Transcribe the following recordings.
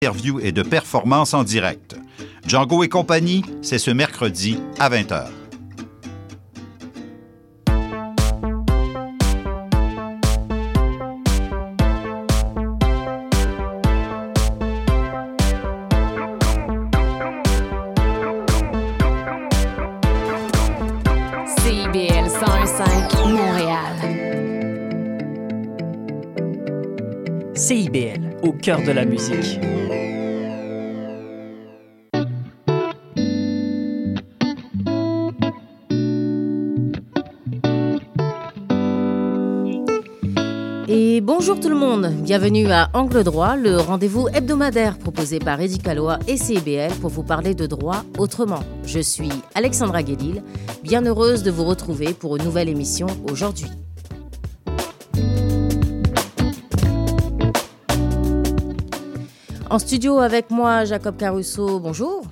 interview et de performance en direct. Django et compagnie, c'est ce mercredi à 20h. CIBL 101.5 Montréal. CIBL, au cœur de la musique. Bienvenue à Angle Droit, le rendez-vous hebdomadaire proposé par Eddie Calois et CIBL pour vous parler de droit autrement. Je suis Alexandra Guélil, bien heureuse de vous retrouver pour une nouvelle émission aujourd'hui. En studio avec moi, Jacob Caruso, bonjour.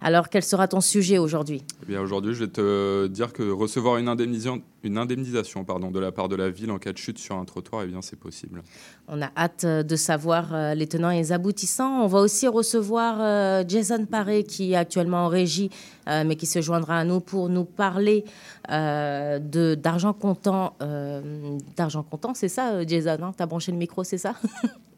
Alors, quel sera ton sujet aujourd'hui? Eh aujourd'hui, je vais te dire que recevoir une indemnisation, pardon, de la part de la ville en cas de chute sur un trottoir, eh bien, c'est possible. On a hâte euh, de savoir euh, les tenants et les aboutissants. On va aussi recevoir euh, Jason Paré, qui est actuellement en régie, mais qui se joindra à nous pour nous parler de d'argent comptant. d'argent comptant, c'est ça, Jason hein? Tu as branché le micro, c'est ça?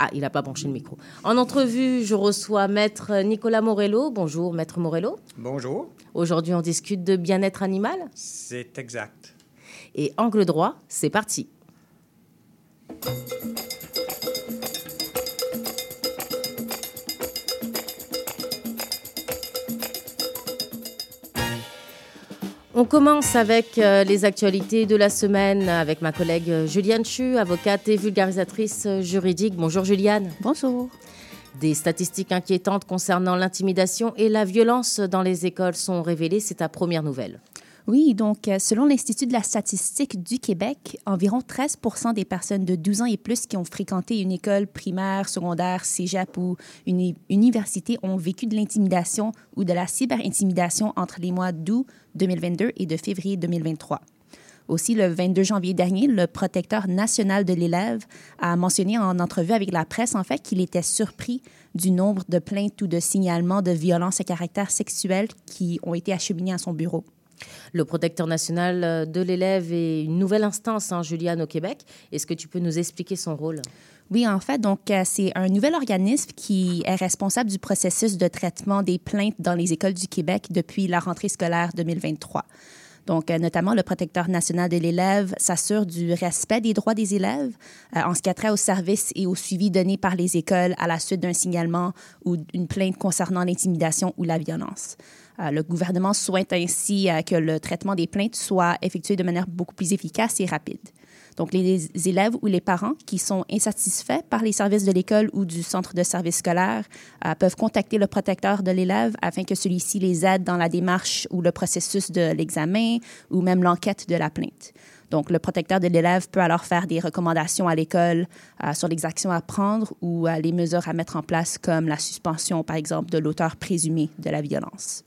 Ah, il n'a pas branché le micro. En entrevue, je reçois Maître Nicolas Morello. Bonjour, Maître Morello. Bonjour, Aujourd'hui, on discute de bien-être animal. c'est exact. Et angle droit, c'est parti. On commence avec euh, les actualités de la semaine avec ma collègue euh, Juliane Chu, avocate et vulgarisatrice euh, juridique. Bonjour Juliane. Bonjour. Des statistiques inquiétantes concernant l'intimidation et la violence dans les écoles sont révélées. C'est ta première nouvelle. Oui, donc euh, selon l'Institut de la statistique du Québec, environ 13 des personnes de 12 ans et plus qui ont fréquenté une école primaire, secondaire, cégep ou une uni- université ont vécu de l'intimidation ou de la cyberintimidation entre les mois d'août 2022 et de février 2023. Aussi, le 22 janvier dernier, le protecteur national de l'élève a mentionné en entrevue avec la presse, en fait, qu'il était surpris du nombre de plaintes ou de signalements de violences à caractère sexuel qui ont été acheminés à son bureau. Le protecteur national euh, de l'élève est une nouvelle instance, hein, Juliane, au Québec. Est-ce que tu peux nous expliquer son rôle? Oui, en fait, donc euh, c'est un nouvel organisme qui est responsable du processus de traitement des plaintes dans les écoles du Québec depuis la rentrée scolaire 2023. Donc, euh, notamment, le protecteur national de l'élève s'assure du respect des droits des élèves en ce qui a trait au service et au suivi donné par les écoles à la suite d'un signalement ou d'une plainte concernant l'intimidation ou la violence. Euh, le gouvernement souhaite ainsi euh, que le traitement des plaintes soit effectué de manière beaucoup plus efficace et rapide. Donc, les élèves ou les parents qui sont insatisfaits par les services de l'école ou du centre de service scolaire euh, peuvent contacter le protecteur de l'élève afin que celui-ci les aide dans la démarche ou le processus de l'examen ou même l'enquête de la plainte. Donc, le protecteur de l'élève peut alors faire des recommandations à l'école euh, sur les actions à prendre ou les mesures à mettre en place, comme la suspension, par exemple, de l'auteur présumé de la violence.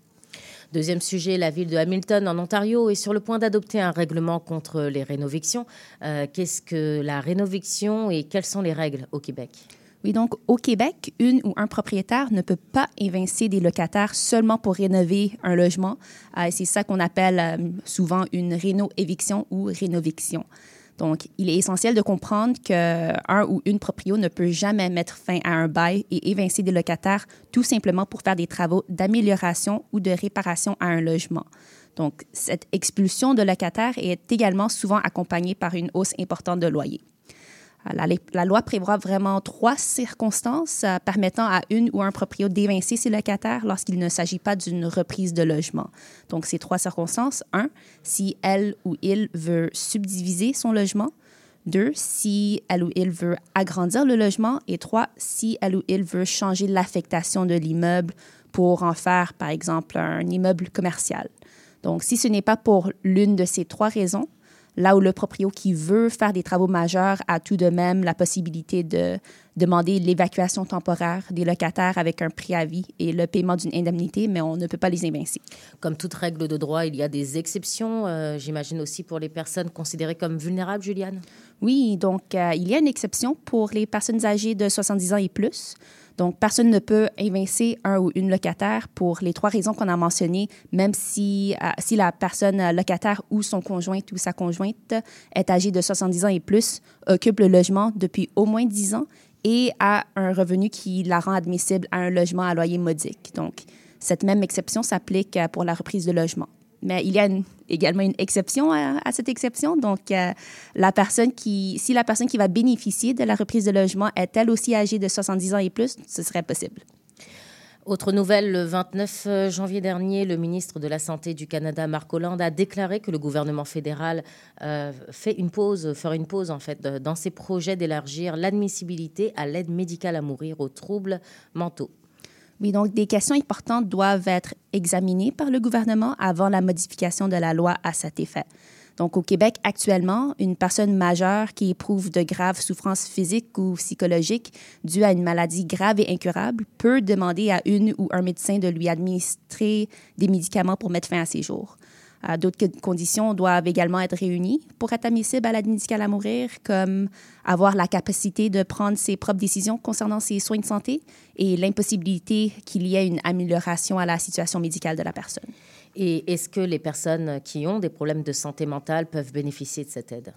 Deuxième sujet, la ville de Hamilton, en Ontario, est sur le point d'adopter un règlement contre les rénovictions. Euh, Qu'est-ce que la rénoviction et quelles sont les règles au Québec? Oui, donc au Québec, une ou un propriétaire ne peut pas évincer des locataires seulement pour rénover un logement. Euh, c'est ça qu'on appelle euh, souvent une réno-éviction ou rénoviction. Donc, il est essentiel de comprendre qu'un ou une proprio ne peut jamais mettre fin à un bail et évincer des locataires tout simplement pour faire des travaux d'amélioration ou de réparation à un logement. Donc, cette expulsion de locataires est également souvent accompagnée par une hausse importante de loyer. La, la loi prévoit vraiment trois circonstances euh, permettant à une ou un proprio d'évincer ses locataires lorsqu'il ne s'agit pas d'une reprise de logement. Donc, ces trois circonstances. Un, si elle ou il veut subdiviser son logement. Deux, si elle ou il veut agrandir le logement. Et trois, si elle ou il veut changer l'affectation de l'immeuble pour en faire, par exemple, un immeuble commercial. Donc, si ce n'est pas pour l'une de ces trois raisons, là où le proprio qui veut faire des travaux majeurs a tout de même la possibilité de demander l'évacuation temporaire des locataires avec un préavis et le paiement d'une indemnité, mais on ne peut pas les évincer. Comme toute règle de droit, il y a des exceptions, euh, j'imagine aussi pour les personnes considérées comme vulnérables, Juliane Oui, donc euh, il y a une exception pour les personnes âgées de 70 ans et plus. Donc, personne ne peut évincer un ou une locataire pour les trois raisons qu'on a mentionnées, même si, euh, la personne locataire ou son conjoint ou sa conjointe est âgée de 70 ans et plus, occupe le logement depuis au moins 10 ans et a un revenu qui la rend admissible à un logement à loyer modique. Donc, cette même exception s'applique euh, pour la reprise de logement. Mais il y a également une exception à, cette exception. Donc, euh, si la personne qui va bénéficier de la reprise de logement est elle aussi âgée de 70 ans et plus, ce serait possible. Autre nouvelle, le 29 euh, janvier dernier, le ministre de la Santé du Canada, Marc Hollande, a déclaré que le gouvernement fédéral euh, fait une pause, fera une pause en fait dans ses projets d'élargir l'admissibilité à l'aide médicale à mourir aux troubles mentaux. Oui, donc des questions importantes doivent être examinées par le gouvernement avant la modification de la loi à cet effet. Donc, au Québec, actuellement, une personne majeure qui éprouve de graves souffrances physiques ou psychologiques dues à une maladie grave et incurable peut demander à une ou un médecin de lui administrer des médicaments pour mettre fin à ses jours. Euh, d'autres conditions doivent également être réunies pour être admissible à l'aide médicale à mourir, comme avoir la capacité de prendre ses propres décisions concernant ses soins de santé et l'impossibilité qu'il y ait une amélioration à la situation médicale de la personne. Et est-ce que les personnes qui ont des problèmes de santé mentale peuvent bénéficier de cette aide?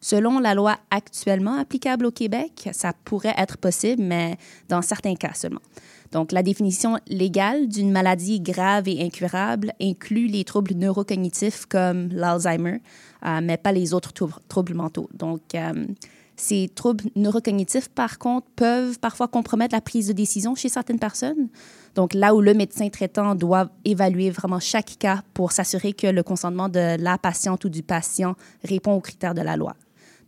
Selon la loi actuellement applicable au Québec, ça pourrait être possible, mais dans certains cas seulement. Donc, la définition légale d'une maladie grave et incurable inclut les troubles neurocognitifs comme l'Alzheimer, euh, mais pas les autres troubles mentaux. Donc, euh, ces troubles neurocognitifs, par contre, peuvent parfois compromettre la prise de décision chez certaines personnes. Donc, là où le médecin traitant doit évaluer vraiment chaque cas pour s'assurer que le consentement de la patiente ou du patient répond aux critères de la loi.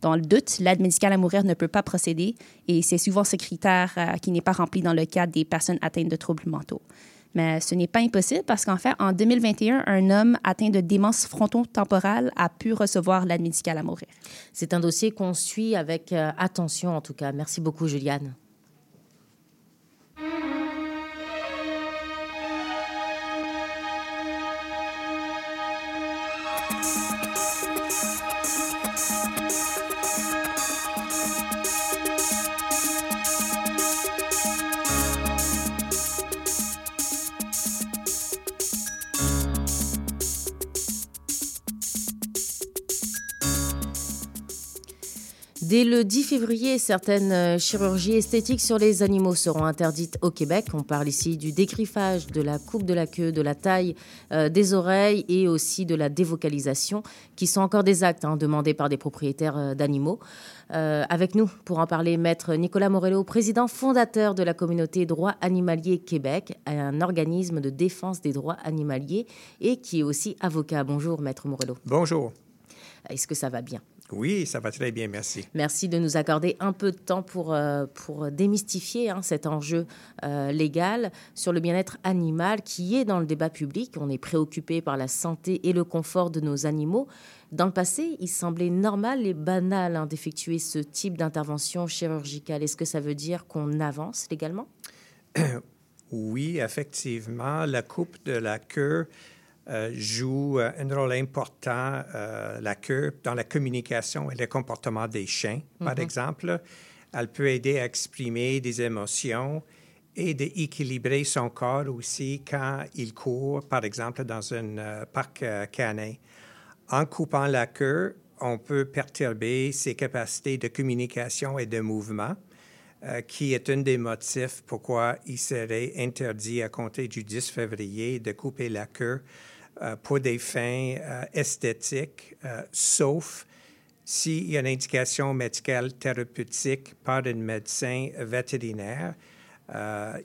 Dans le doute, l'aide médicale à mourir ne peut pas procéder et c'est souvent ce critère euh, qui n'est pas rempli dans le cas des personnes atteintes de troubles mentaux. Mais ce n'est pas impossible parce qu'en fait, en 2021, un homme atteint de démence frontotemporale a pu recevoir l'aide médicale à mourir. C'est un dossier qu'on suit avec euh, attention en tout cas. Merci beaucoup, Juliane. Dès le 10 février, certaines euh, chirurgies esthétiques sur les animaux seront interdites au Québec. On parle ici du dégriffage, de la coupe de la queue, de la taille euh, des oreilles et aussi de la dévocalisation, qui sont encore des actes hein, demandés par des propriétaires euh, d'animaux. avec nous, pour en parler, maître Nicolas Morello, président fondateur de la communauté Droits Animaliers Québec, un organisme de défense des droits animaliers et qui est aussi avocat. Bonjour, maître Morello. Bonjour. Est-ce que ça va bien? Oui, ça va très bien, merci. Merci de nous accorder un peu de temps pour, euh, pour démystifier hein, cet enjeu euh, légal sur le bien-être animal qui est dans le débat public. On est préoccupé par la santé et le confort de nos animaux. Dans le passé, il semblait normal et banal hein, d'effectuer ce type d'intervention chirurgicale. Est-ce que ça veut dire qu'on avance légalement? oui, effectivement. La coupe de la queue euh, joue euh, un rôle important, euh, la queue, dans la communication et le comportement des chiens, par mhm. exemple. Elle peut aider à exprimer des émotions et d'équilibrer son corps aussi quand il court, par exemple, dans un parc canin. En coupant la queue, on peut perturber ses capacités de communication et de mouvement, qui est un des motifs pourquoi il serait interdit à compter du 10 février de couper la queue pour des fins euh, esthétiques, euh, sauf s'il y a une indication médicale thérapeutique par un médecin vétérinaire,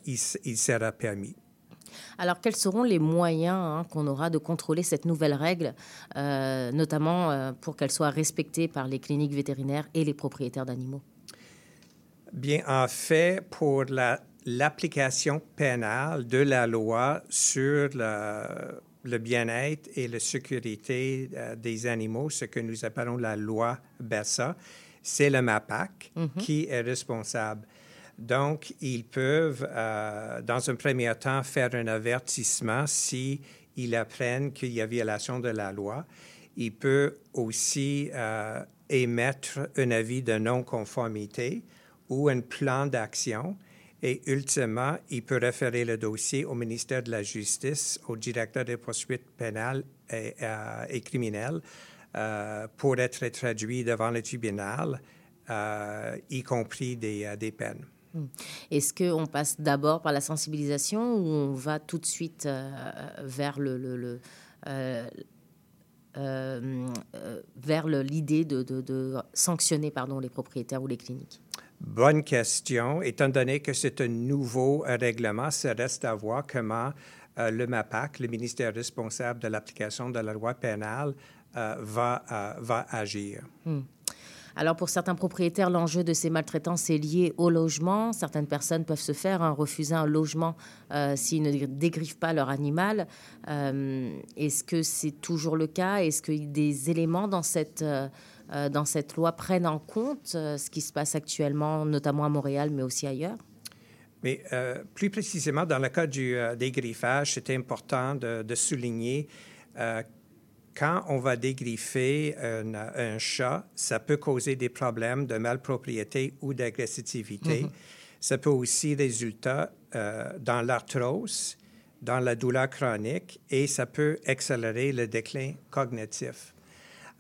il, sera permis. Alors, quels seront les moyens hein, qu'on aura de contrôler cette nouvelle règle, notamment pour qu'elle soit respectée par les cliniques vétérinaires et les propriétaires d'animaux? Bien, en fait, pour l'application pénale de la loi sur la, le bien-être et la sécurité euh, des animaux, ce que nous appelons la loi BESA, c'est le MAPAC mhm. qui est responsable. Donc, ils peuvent, euh, dans un premier temps, faire un avertissement si ils apprennent qu'il y a violation de la loi. Il peut aussi euh, émettre un avis de non-conformité ou un plan d'action. Et ultimement, il peut référer le dossier au ministère de la Justice, au directeur des poursuites pénales et, euh, criminelles, euh, pour être traduit devant le tribunal, euh, y compris des, euh, des peines. Hmm. Est-ce qu'on passe d'abord par la sensibilisation ou on va tout de suite vers le, vers l'idée de, de, de, sanctionner pardon, les propriétaires ou les cliniques? Bonne question. Étant donné que c'est un nouveau règlement, ça reste à voir comment euh, le MAPAC, le ministère responsable de l'application de la loi pénale, euh, va, euh, va agir. Hmm. Alors pour certains propriétaires, l'enjeu de ces maltraitances est lié au logement. Certaines personnes peuvent se faire hein, refuser un logement s'ils ne dégriffent pas leur animal. Est-ce que c'est toujours le cas? Est-ce que des éléments dans cette, dans cette loi prennent en compte euh, ce qui se passe actuellement, notamment à Montréal, mais aussi ailleurs? Mais euh, plus précisément, dans le cas du euh, dégriffage, c'est important de, de souligner euh, quand on va dégriffer un, un, chat, ça peut causer des problèmes de malpropriété ou d'agressivité. Mm -hmm. Ça peut aussi résulter euh, dans l'arthrose, dans la douleur chronique et ça peut accélérer le déclin cognitif.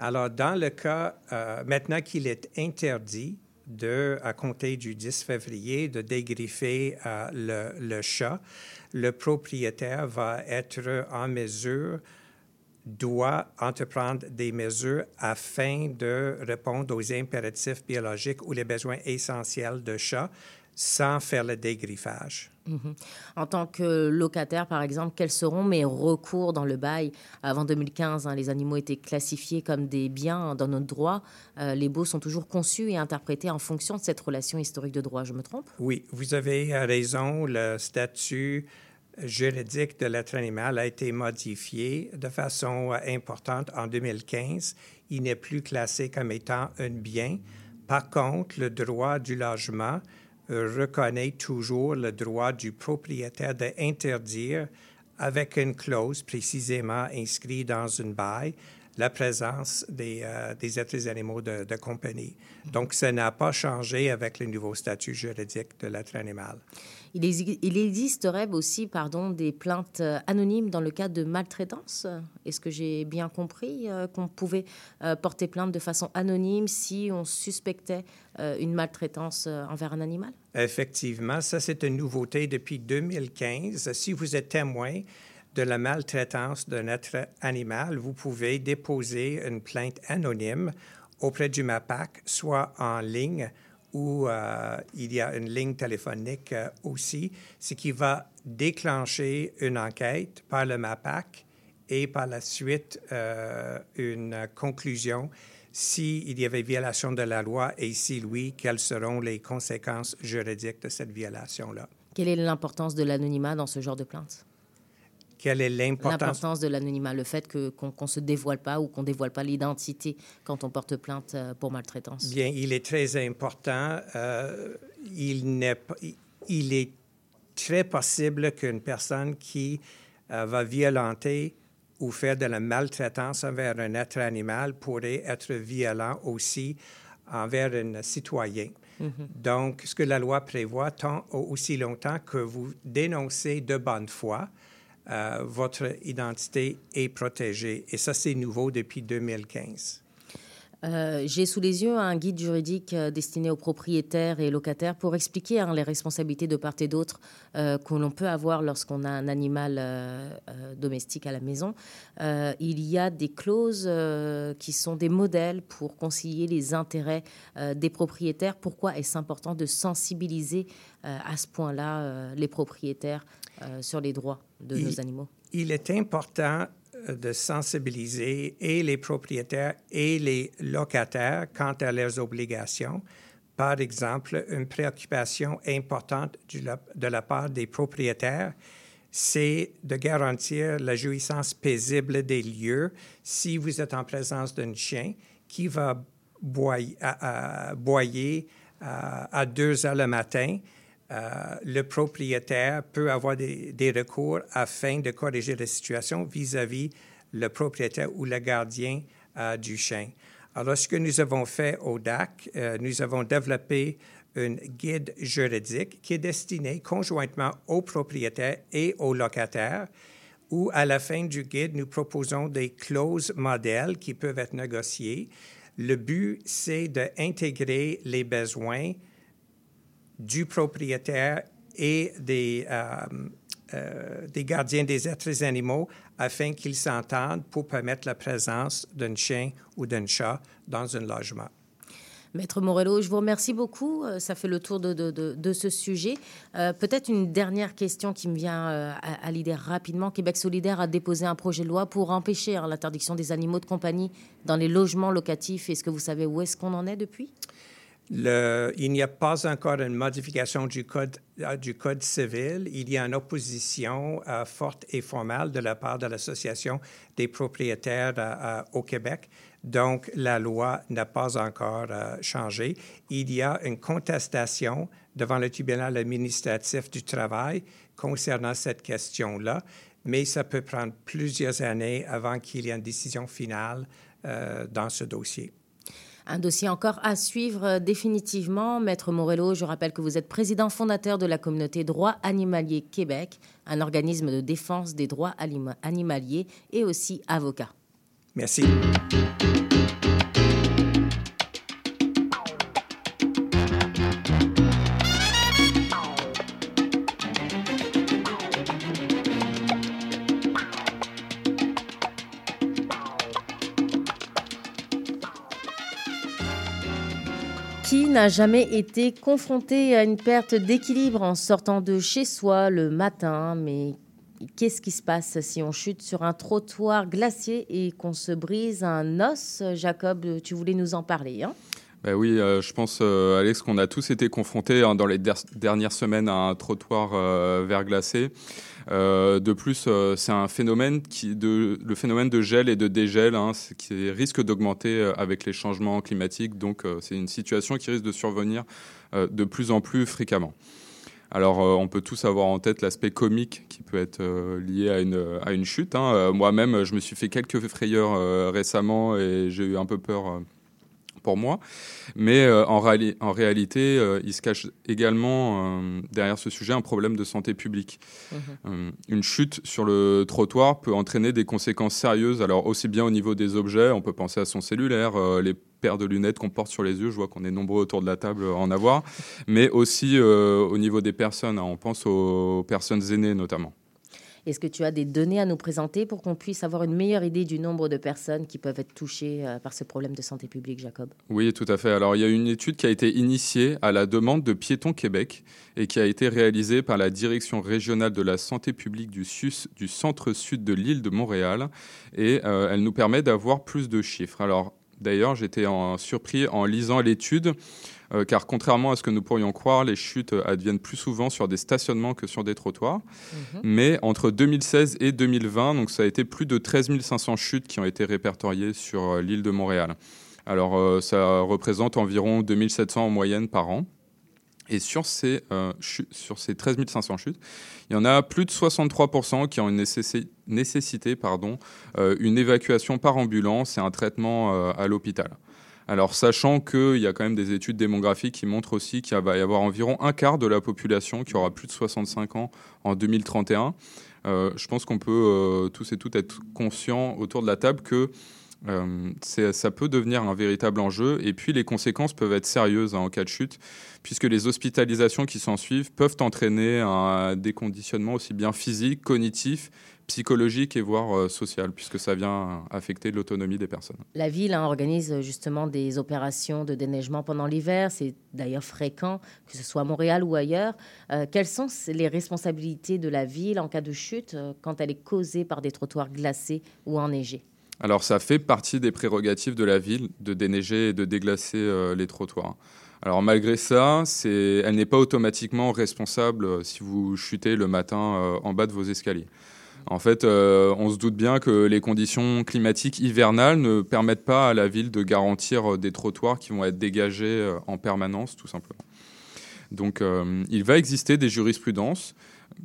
Alors, dans le cas, euh, maintenant qu'il est interdit de, à compter du 10 février, de dégriffer euh, le, le, chat, le propriétaire va être en mesure doit entreprendre des mesures afin de répondre aux impératifs biologiques ou les besoins essentiels de chat sans faire le dégriffage. -hmm. En tant que locataire, par exemple, quels seront mes recours dans le bail? Avant 2015, hein, les animaux étaient classifiés comme des biens dans notre droit. Euh, les baux sont toujours conçus et interprétés en fonction de cette relation historique de droit. Je me trompe? Oui, vous avez raison. Le statut juridique de l'être animal a été modifié de façon importante en 2015. Il n'est plus classé comme étant un bien. Par contre, le droit du logement reconnaît toujours le droit du propriétaire d'interdire, avec une clause précisément inscrite dans une bail, la présence des, euh, des animaux de, de, compagnie. Donc, ça n'a pas changé avec le nouveau statut juridique de l'être animal. Il, il, existerait aussi pardon, des plaintes euh, anonymes dans le cas de maltraitance? Est-ce que j'ai bien compris euh, qu'on pouvait euh, porter plainte de façon anonyme si on suspectait une maltraitance envers un animal? Effectivement, ça c'est une nouveauté depuis 2015. Si vous êtes témoin de la maltraitance d'un être animal, vous pouvez déposer une plainte anonyme auprès du MAPAC, soit en ligne où euh, il y a une ligne téléphonique euh, aussi, ce qui va déclencher une enquête par le MAPAC et par la suite euh, une conclusion s'il y avait violation de la loi et si oui, quelles seront les conséquences juridiques de cette violation-là. Quelle est l'importance de l'anonymat dans ce genre de plainte? Quelle est l'importance? L'importance de l'anonymat, le fait qu'on ne se dévoile pas ou qu'on ne dévoile pas l'identité quand on porte plainte euh, pour maltraitance. Bien, il est très important. Euh, il, est, il est très possible qu'une personne qui euh, va violenter ou faire de la maltraitance envers un être animal pourrait être violent aussi envers un citoyen. Mm -hmm. Donc, ce que la loi prévoit, tant aussi longtemps que vous dénoncez de bonne foi, votre identité est protégée. Et ça, c'est nouveau depuis 2015. Euh, J'ai sous les yeux un guide juridique euh, destiné aux propriétaires et locataires pour expliquer hein, les responsabilités de part et d'autre euh, que l'on peut avoir lorsqu'on a un animal euh, euh, domestique à la maison. il y a des clauses qui sont des modèles pour concilier les intérêts des propriétaires. Pourquoi est-ce important de sensibiliser à ce point-là les propriétaires sur les droits de il, nos animaux? Il est important de sensibiliser et les propriétaires et les locataires quant à leurs obligations. Par exemple, une préoccupation importante de la part des propriétaires, c'est de garantir la jouissance paisible des lieux si vous êtes en présence d'un chien qui va boyer, à, à, boyer à, à 2 heures le matin le propriétaire peut avoir des, recours afin de corriger la situation vis-à-vis le propriétaire ou le gardien du chien. Alors, ce que nous avons fait au DAC, nous avons développé un guide juridique qui est destiné conjointement aux propriétaires et aux locataires, où à la fin du guide, nous proposons des clauses modèles qui peuvent être négociées. Le but, c'est d'intégrer les besoins du propriétaire et des, euh, euh, des gardiens des êtres animaux afin qu'ils s'entendent pour permettre la présence d'un chien ou d'un chat dans un logement. Maître Morello, je vous remercie beaucoup. Euh, ça fait le tour de, de, de, ce sujet. Peut-être une dernière question qui me vient euh, à, l'idée rapidement. Québec solidaire a déposé un projet de loi pour empêcher hein, l'interdiction des animaux de compagnie dans les logements locatifs. Est-ce que vous savez où est-ce qu'on en est depuis? Il n'y a pas encore une modification du code, code civil. Il y a une opposition forte et formelle de la part de l'Association des propriétaires au Québec. Donc, la loi n'a pas encore euh, changé. Il y a une contestation devant le tribunal administratif du travail concernant cette question-là, mais ça peut prendre plusieurs années avant qu'il y ait une décision finale euh, dans ce dossier. Un dossier encore à suivre euh, définitivement. Maître Morello, je rappelle que vous êtes président fondateur de la communauté Droits Animaliers Québec, un organisme de défense des droits animaliers et aussi avocat. Merci. N'a jamais été confronté à une perte d'équilibre en sortant de chez soi le matin, mais Qu'est-ce qui se passe si on chute sur un trottoir glacier et qu'on se brise un os? Jacob, tu voulais nous en parler. Hein? Ben oui, euh, je pense, euh, Alex, qu'on a tous été confrontés hein, dans les dernières semaines à un trottoir euh, verglacé. De plus, c'est un phénomène qui, de, le phénomène de gel et de dégel, hein, qui risque d'augmenter avec les changements climatiques. Donc, c'est une situation qui risque de survenir de plus en plus fréquemment. Alors, euh, on peut tous avoir en tête l'aspect comique qui peut être euh, lié à une, chute. Hein. Euh, moi-même, je me suis fait quelques frayeurs récemment et j'ai eu un peu peur pour moi. Mais en, en, réalité, il se cache également derrière ce sujet un problème de santé publique. Mhm. une chute sur le trottoir peut entraîner des conséquences sérieuses, alors aussi bien au niveau des objets, on peut penser à son cellulaire, les paire de lunettes qu'on porte sur les yeux. Je vois qu'on est nombreux autour de la table à en avoir. Mais aussi euh, au niveau des personnes. Hein. on pense aux personnes aînées notamment. Est-ce que tu as des données à nous présenter pour qu'on puisse avoir une meilleure idée du nombre de personnes qui peuvent être touchées euh, par ce problème de santé publique, Jacob? Oui, tout à fait. Alors, il y a une étude qui a été initiée à la demande de Piétons Québec et qui a été réalisée par la Direction régionale de la santé publique du, du centre-sud de l'île de Montréal. Et euh, elle nous permet d'avoir plus de chiffres. Alors, D'ailleurs, j'étais surpris en lisant l'étude, euh, car contrairement à ce que nous pourrions croire, les chutes adviennent plus souvent sur des stationnements que sur des trottoirs. Mhm. Mais entre 2016 et 2020, donc ça a été plus de 13 500 chutes qui ont été répertoriées sur euh, l'île de Montréal. Alors, euh, ça représente environ 2700 en moyenne par an. Et sur ces, euh, sur ces 13 500 chutes, il y en a plus de 63% qui ont une nécessité pardon, euh, une évacuation par ambulance et un traitement euh, à l'hôpital. Alors, sachant qu'il y a quand même des études démographiques qui montrent aussi qu'il va y avoir environ un quart de la population qui aura plus de 65 ans en 2031, je pense qu'on peut tous et toutes être conscients autour de la table que euh, ça peut devenir un véritable enjeu. Et puis les conséquences peuvent être sérieuses hein, en cas de chute, puisque les hospitalisations qui s'en suivent peuvent entraîner un déconditionnement aussi bien physique, cognitif, psychologique et voire euh, social, puisque ça vient affecter l'autonomie des personnes. La ville hein, organise justement des opérations de déneigement pendant l'hiver. C'est d'ailleurs fréquent, que ce soit à Montréal ou ailleurs. Euh, quelles sont les responsabilités de la ville en cas de chute quand elle est causée par des trottoirs glacés ou enneigés? Alors ça fait partie des prérogatives de la ville de déneiger et de déglacer euh, les trottoirs. Alors malgré ça, elle n'est pas automatiquement responsable euh, si vous chutez le matin euh, en bas de vos escaliers. En fait, on se doute bien que les conditions climatiques hivernales ne permettent pas à la ville de garantir des trottoirs qui vont être dégagés en permanence, tout simplement. Donc, il va exister des jurisprudences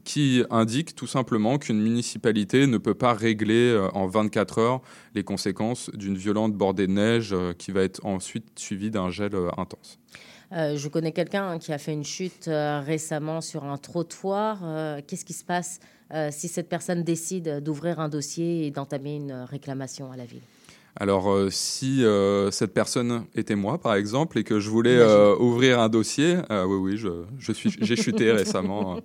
qui indiquent tout simplement qu'une municipalité ne peut pas régler en 24 heures les conséquences d'une violente bordée de neige qui va être ensuite suivie d'un gel intense. Je connais quelqu'un qui a fait une chute récemment sur un trottoir. Qu'est-ce qui se passe si cette personne décide d'ouvrir un dossier et d'entamer une réclamation à la ville? Alors, euh, si euh, cette personne était moi, par exemple, et que je voulais euh, ouvrir un dossier, oui, oui, je, je suis, j'ai chuté récemment.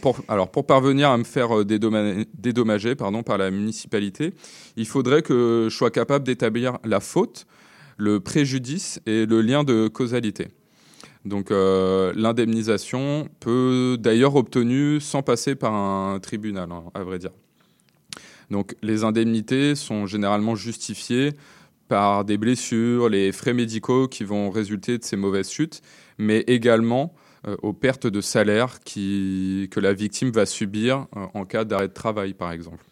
pour, alors, pour parvenir à me faire dédommager, dédommager pardon, par la municipalité, il faudrait que je sois capable d'établir la faute, le préjudice et le lien de causalité. Donc, l'indemnisation peut d'ailleurs obtenue sans passer par un tribunal, hein, à vrai dire. Donc les indemnités sont généralement justifiées par des blessures, les frais médicaux qui vont résulter de ces mauvaises chutes, mais également euh, aux pertes de salaire que la victime va subir euh, en cas d'arrêt de travail, par exemple.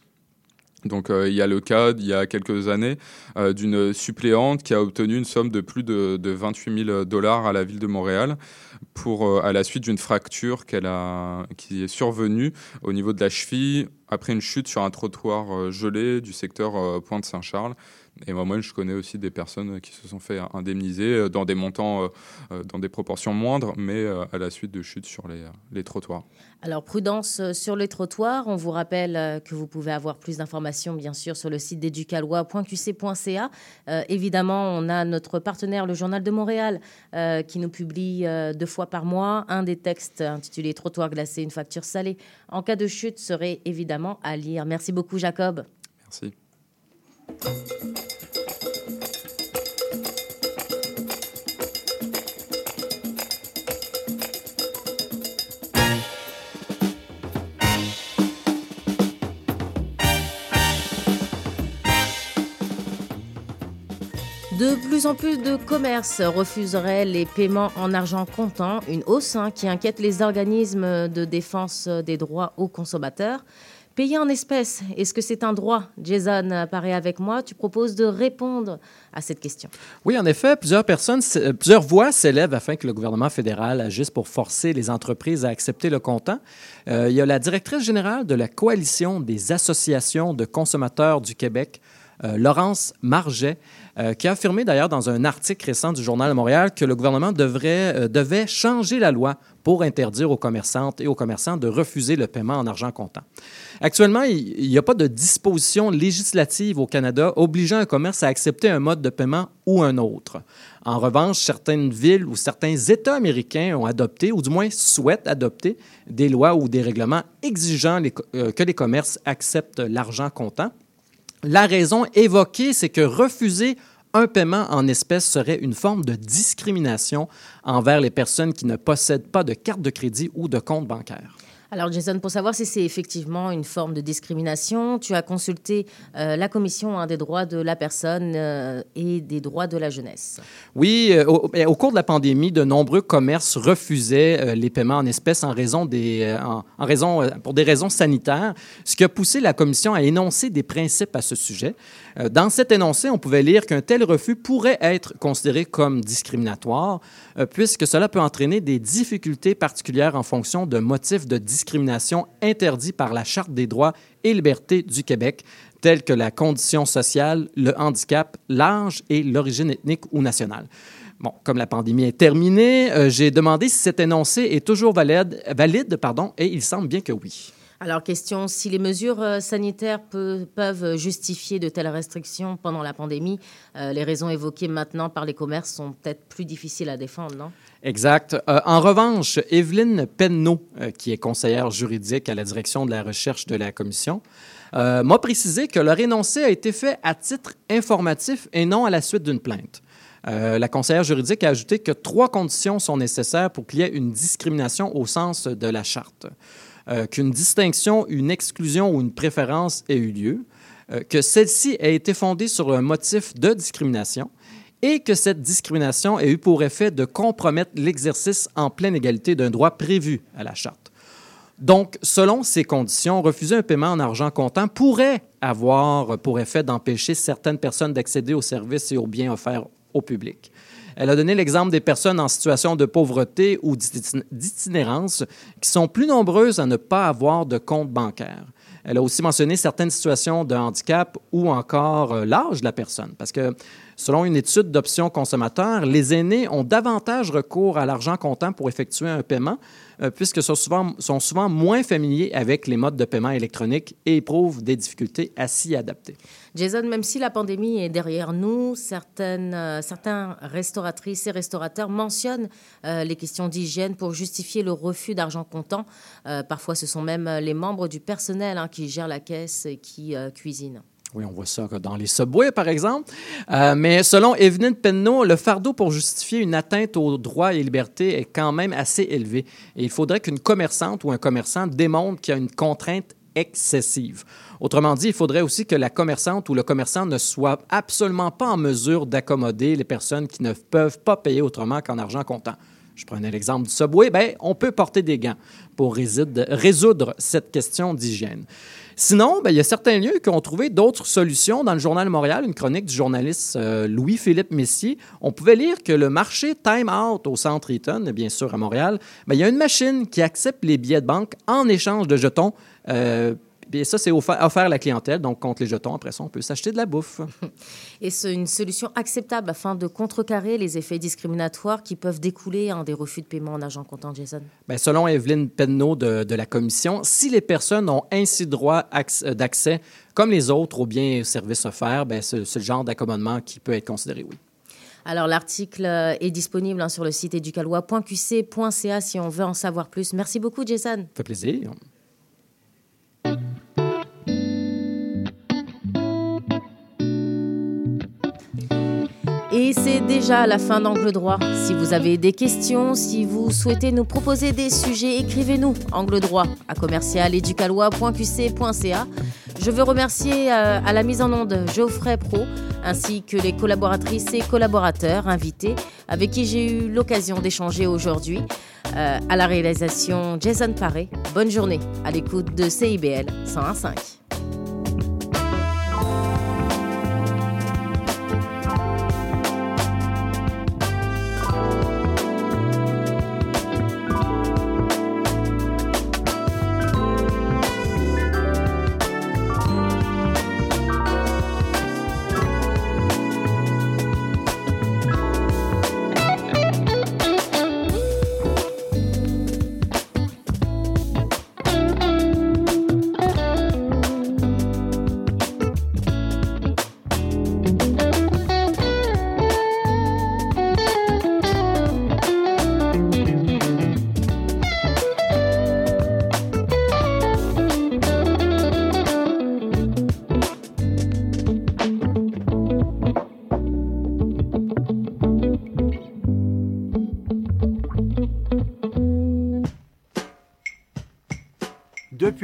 Donc euh, il y a le cas, il y a quelques années, d'une suppléante qui a obtenu une somme de plus de, de 28 000 dollars à la ville de Montréal euh, à la suite d'une fracture qui est survenue au niveau de la cheville après une chute sur un trottoir euh, gelé du secteur euh, Pointe-Saint-Charles. Et moi, je connais aussi des personnes qui se sont fait indemniser dans des montants, dans des proportions moindres, mais à la suite de chutes sur les, les trottoirs. Alors, prudence sur les trottoirs. On vous rappelle que vous pouvez avoir plus d'informations, bien sûr, sur le site d'éducalois.qc.ca. évidemment, on a notre partenaire, le Journal de Montréal, qui nous publie deux fois par mois. Un des textes intitulé Trottoir glacé, une facture salée en cas de chute serait évidemment à lire. Merci beaucoup, Jacob. Merci. De plus en plus de commerces refuseraient les paiements en argent comptant, une hausse hein, qui inquiète les organismes de défense des droits aux consommateurs. Payer en espèces, est-ce que c'est un droit? Jason apparaît avec moi. Tu proposes de répondre à cette question. Oui, en effet, plusieurs personnes, plusieurs voix s'élèvent afin que le gouvernement fédéral agisse pour forcer les entreprises à accepter le comptant. Euh, il y a la directrice générale de la Coalition des associations de consommateurs du Québec, euh, Laurence Marget, euh, qui a affirmé d'ailleurs dans un article récent du Journal de Montréal que le gouvernement euh, devait changer la loi pour interdire aux commerçantes et aux commerçants de refuser le paiement en argent comptant. Actuellement, il n'y a pas de disposition législative au Canada obligeant un commerce à accepter un mode de paiement ou un autre. En revanche, certaines villes ou certains États américains ont adopté, ou du moins souhaitent adopter, des lois ou des règlements exigeant que les commerces acceptent l'argent comptant. La raison évoquée, c'est que refuser un paiement en espèces serait une forme de discrimination envers les personnes qui ne possèdent pas de carte de crédit ou de compte bancaire. Alors Jason, pour savoir si c'est effectivement une forme de discrimination, tu as consulté euh, la Commission hein, des droits de la personne euh, et des droits de la jeunesse. Oui, euh, au, cours de la pandémie, de nombreux commerces refusaient les paiements en espèces en raison des, en, raison, pour des raisons sanitaires, ce qui a poussé la Commission à énoncer des principes à ce sujet. dans cet énoncé, on pouvait lire qu'un tel refus pourrait être considéré comme discriminatoire, puisque cela peut entraîner des difficultés particulières en fonction de motifs de discrimination discrimination par la Charte des droits et libertés du Québec, tels que la condition sociale, le handicap, l'âge et l'origine ethnique ou nationale. Bon, comme la pandémie est terminée, euh, j'ai demandé si cet énoncé est toujours valide, valide pardon, et il semble bien que oui. Alors, question, si les mesures euh, sanitaires peuvent justifier de telles restrictions pendant la pandémie, euh, les raisons évoquées maintenant par les commerces sont peut-être plus difficiles à défendre, non? Exact. Euh, en revanche, Evelyne Penneau, qui est conseillère juridique à la direction de la recherche de la Commission, m'a précisé que leur énoncé a été fait à titre informatif et non à la suite d'une plainte. la conseillère juridique a ajouté que trois conditions sont nécessaires pour qu'il y ait une discrimination au sens de la charte. Euh, qu'une distinction, une exclusion ou une préférence ait eu lieu, euh, que celle-ci ait été fondée sur un motif de discrimination et que cette discrimination ait eu pour effet de compromettre l'exercice en pleine égalité d'un droit prévu à la Charte. Donc, selon ces conditions, refuser un paiement en argent comptant pourrait avoir pour effet d'empêcher certaines personnes d'accéder aux services et aux biens offerts au public. Elle a donné l'exemple des personnes en situation de pauvreté ou d'itinérance qui sont plus nombreuses à ne pas avoir de compte bancaire. Elle a aussi mentionné certaines situations de handicap ou encore euh, l'âge de la personne. Parce que selon une étude d'options consommateurs, les aînés ont davantage recours à l'argent comptant pour effectuer un paiement, euh, puisque sont souvent, sont souvent moins familiers avec les modes de paiement électroniques et éprouvent des difficultés à s'y adapter. Jason, même si la pandémie est derrière nous, certaines, euh, certains restauratrices et restaurateurs mentionnent euh, les questions d'hygiène pour justifier le refus d'argent comptant. parfois, ce sont même les membres du personnel hein, qui gèrent la caisse et qui cuisinent. Oui, on voit ça dans les subways, par exemple. Euh, mais selon Evelyn Penneau, le fardeau pour justifier une atteinte aux droits et libertés est quand même assez élevé. Et il faudrait qu'une commerçante ou un commerçant démontre qu'il y a une contrainte excessive. Autrement dit, il faudrait aussi que la commerçante ou le commerçant ne soit absolument pas en mesure d'accommoder les personnes qui ne peuvent pas payer autrement qu'en argent comptant. Je prenais l'exemple du Subway, ben, on peut porter des gants pour résoudre cette question d'hygiène. Sinon, ben, il y a certains lieux qui ont trouvé d'autres solutions. Dans le Journal Montréal, une chronique du journaliste euh, Louis-Philippe Messier, on pouvait lire que le marché Time Out au centre Eaton, bien sûr à Montréal, ben, il y a une machine qui accepte les billets de banque en échange de jetons. Euh, et ça, c'est offert, à la clientèle. Donc, contre les jetons, après ça, on peut s'acheter de la bouffe. Et c'est une solution acceptable afin de contrecarrer les effets discriminatoires qui peuvent découler des refus de paiement en argent comptant, Jason? Bien, selon Evelyne Penneau de, de, la Commission, si les personnes ont ainsi droit d'accès, comme les autres, aux biens et services offerts, ben, c'est le genre d'accommodement qui peut être considéré, oui. Alors, l'article est disponible hein, sur le site éducalois.qc.ca si on veut en savoir plus. Merci beaucoup, Jason. Ça fait plaisir. Et c'est déjà la fin d'Angle droit. Si vous avez des questions, si vous souhaitez nous proposer des sujets, écrivez-nous Angle droit à commercialeducalois.qc.ca. Je veux remercier euh, à la mise en onde Geoffrey Pro ainsi que les collaboratrices et collaborateurs invités avec qui j'ai eu l'occasion d'échanger aujourd'hui. Euh, à la réalisation Jason Paré. Bonne journée à l'écoute de CIBL 101.5.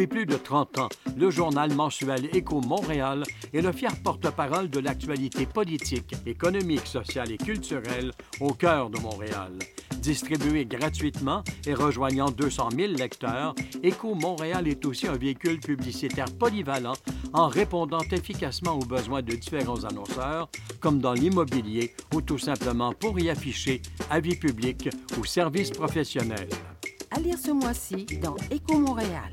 Depuis plus de 30 ans, le journal mensuel Éco Montréal est le fier porte-parole de l'actualité politique, économique, sociale et culturelle au cœur de Montréal. Distribué gratuitement et rejoignant 200 000 lecteurs, Éco Montréal est aussi un véhicule publicitaire polyvalent en répondant efficacement aux besoins de différents annonceurs, comme dans l'immobilier ou tout simplement pour y afficher avis public ou services professionnels. À lire ce mois-ci dans Éco Montréal.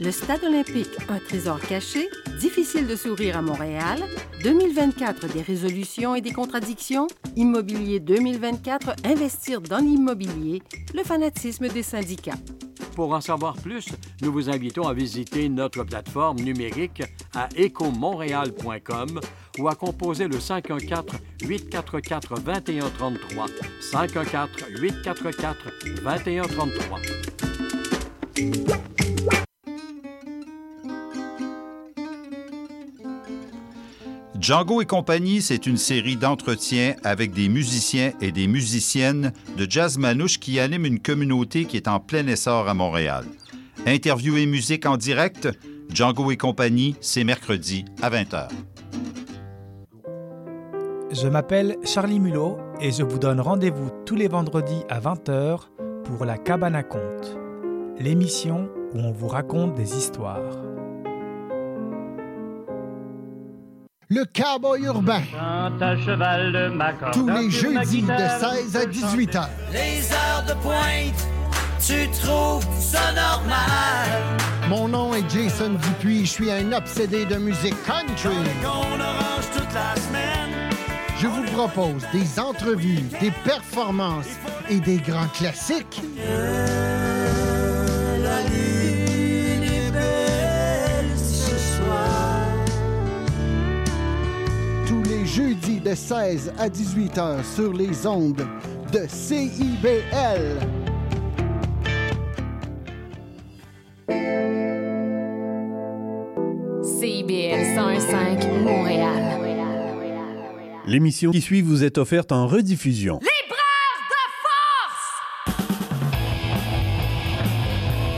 Le Stade olympique, un trésor caché, difficile de sourire à Montréal, 2024 des résolutions et des contradictions, Immobilier 2024, investir dans l'immobilier, le fanatisme des syndicats. Pour en savoir plus, nous vous invitons à visiter notre plateforme numérique à ecomontréal.com ou à composer le 514-844-2133. 514-844-2133. Django et compagnie, c'est une série d'entretiens avec des musiciens et des musiciennes de jazz manouche qui animent une communauté qui est en plein essor à Montréal. Interview et musique en direct, Django et compagnie, c'est mercredi à 20h. Je m'appelle Charlie Mulot et je vous donne rendez-vous tous les vendredis à 20h pour La Cabane à Conte, l'émission où on vous raconte des histoires. Le cowboy urbain. cheval de Tous les jeudis de 16 à 18 heures. Les heures de pointe, tu trouves ça normal. Mon nom est Jason Dupuis, je suis un obsédé de musique country. toute la semaine. Je vous propose des entrevues, des performances et des grands classiques. La de 16 à 18 heures sur les ondes de CIBL. CIBL 105 Montréal. L'émission qui suit vous est offerte en rediffusion. Les